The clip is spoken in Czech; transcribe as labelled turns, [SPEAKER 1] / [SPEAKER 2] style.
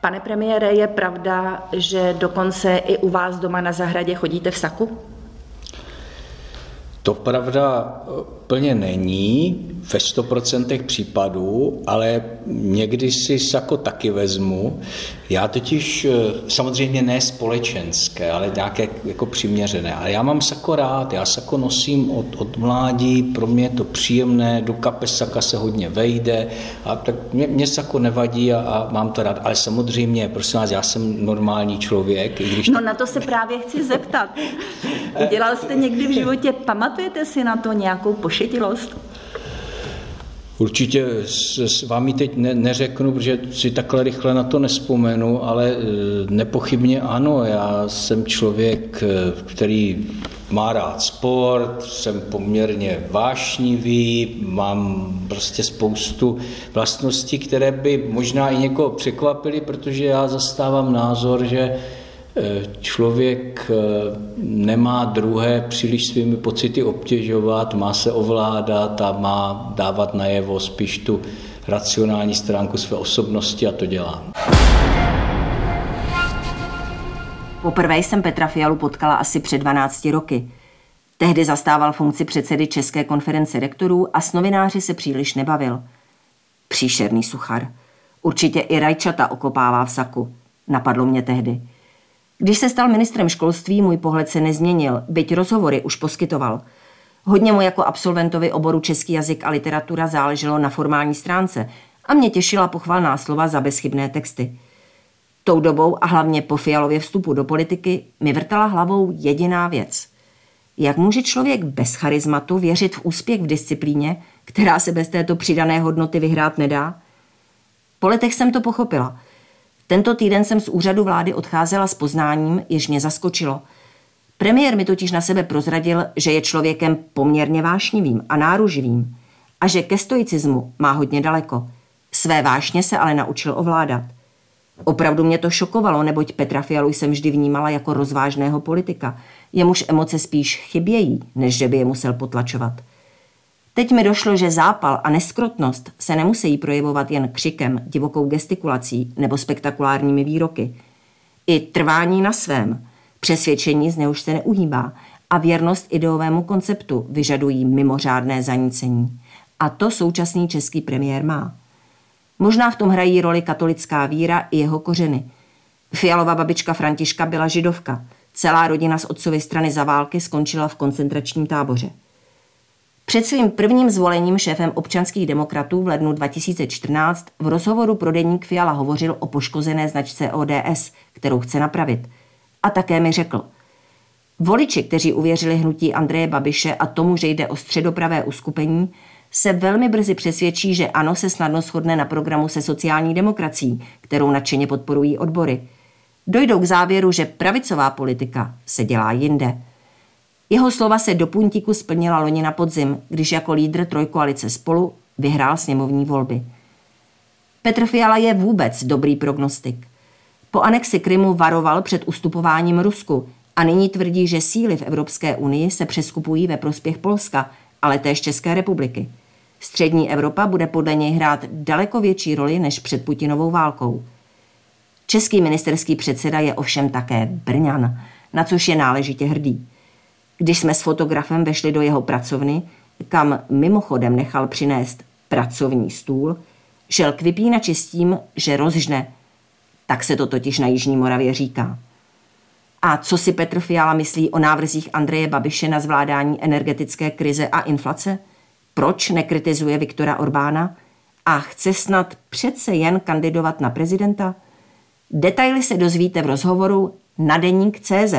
[SPEAKER 1] Pane premiére, je pravda, že dokonce i u vás doma na zahradě chodíte v saku?
[SPEAKER 2] To pravda plně není ve 100% případů, ale někdy si sako taky vezmu. Já totiž eh, samozřejmě ne společenské, ale nějaké jako přiměřené. Ale já mám sako rád, já sako nosím od, od mládí, pro mě je to příjemné, do kapes saka se hodně vejde a tak mě, mě sako nevadí a, a mám to rád. Ale samozřejmě, prosím vás, já jsem normální člověk. I když
[SPEAKER 1] no na to se právě chci zeptat. Udělal jste někdy v životě, pamatujete si na to nějakou pošetilost?
[SPEAKER 2] Určitě s, vámi teď ne, neřeknu, protože si takhle rychle na to nespomenu, ale e, nepochybně ano. Já jsem člověk, e, který má rád sport, jsem poměrně vášnivý, mám prostě spoustu vlastností, které by možná i někoho překvapily, protože já zastávám názor, že člověk eh, nemá druhé příliš svými pocity obtěžovat, má se ovládat a má dávat najevo spíš tu racionální stránku své osobnosti a to dělá.
[SPEAKER 3] Poprvé jsem Petra Fialu potkala asi před 12 roky. Tehdy zastával funkci předsedy České konference rektorů a s novináři se příliš nebavil. Příšerný suchar. Určitě i rajčata okopává v saku. Napadlo mě tehdy. Když se stal ministrem školství, můj pohled se nezměnil, byť rozhovory už poskytoval. Hodně mu jako absolventovi oboru český jazyk a literatura záleželo na formální stránce a mě těšila pochvalná slova za bezchybné texty. Tou dobou a hlavně po Fialově vstupu do politiky mi vrtala hlavou jediná věc. Jak může člověk bez charizmatu věřit v úspěch v disciplíně, která se bez této přidané hodnoty vyhrát nedá? Po letech jsem to pochopila – tento týden jsem z úřadu vlády odcházela s poznáním, jež mě zaskočilo. Premiér mi totiž na sebe prozradil, že je člověkem poměrně vášnivým a náruživým a že ke stoicismu má hodně daleko. Své vášně se ale naučil ovládat. Opravdu mě to šokovalo, neboť Petra Fialu jsem vždy vnímala jako rozvážného politika. Jemuž emoce spíš chybějí, než že by je musel potlačovat. Teď mi došlo, že zápal a neskrotnost se nemusí projevovat jen křikem, divokou gestikulací nebo spektakulárními výroky. I trvání na svém, přesvědčení z něhož se neuhýbá a věrnost ideovému konceptu vyžadují mimořádné zanícení. A to současný český premiér má. Možná v tom hrají roli katolická víra i jeho kořeny. Fialová babička Františka byla židovka. Celá rodina z otcovy strany za války skončila v koncentračním táboře. Před svým prvním zvolením šéfem občanských demokratů v lednu 2014 v rozhovoru pro deník Fiala hovořil o poškozené značce ODS, kterou chce napravit. A také mi řekl, voliči, kteří uvěřili hnutí Andreje Babiše a tomu, že jde o středopravé uskupení, se velmi brzy přesvědčí, že ano se snadno shodne na programu se sociální demokracií, kterou nadšeně podporují odbory. Dojdou k závěru, že pravicová politika se dělá jinde – jeho slova se do puntíku splnila loni na podzim, když jako lídr trojkoalice spolu vyhrál sněmovní volby. Petr Fiala je vůbec dobrý prognostik. Po anexi Krymu varoval před ustupováním Rusku a nyní tvrdí, že síly v Evropské unii se přeskupují ve prospěch Polska, ale též České republiky. Střední Evropa bude podle něj hrát daleko větší roli než před Putinovou válkou. Český ministerský předseda je ovšem také Brňan, na což je náležitě hrdý. Když jsme s fotografem vešli do jeho pracovny, kam mimochodem nechal přinést pracovní stůl, šel k vypínači s tím, že rozžne. Tak se to totiž na Jižní Moravě říká. A co si Petr Fiala myslí o návrzích Andreje Babiše na zvládání energetické krize a inflace? Proč nekritizuje Viktora Orbána? A chce snad přece jen kandidovat na prezidenta? Detaily se dozvíte v rozhovoru na deník CZ.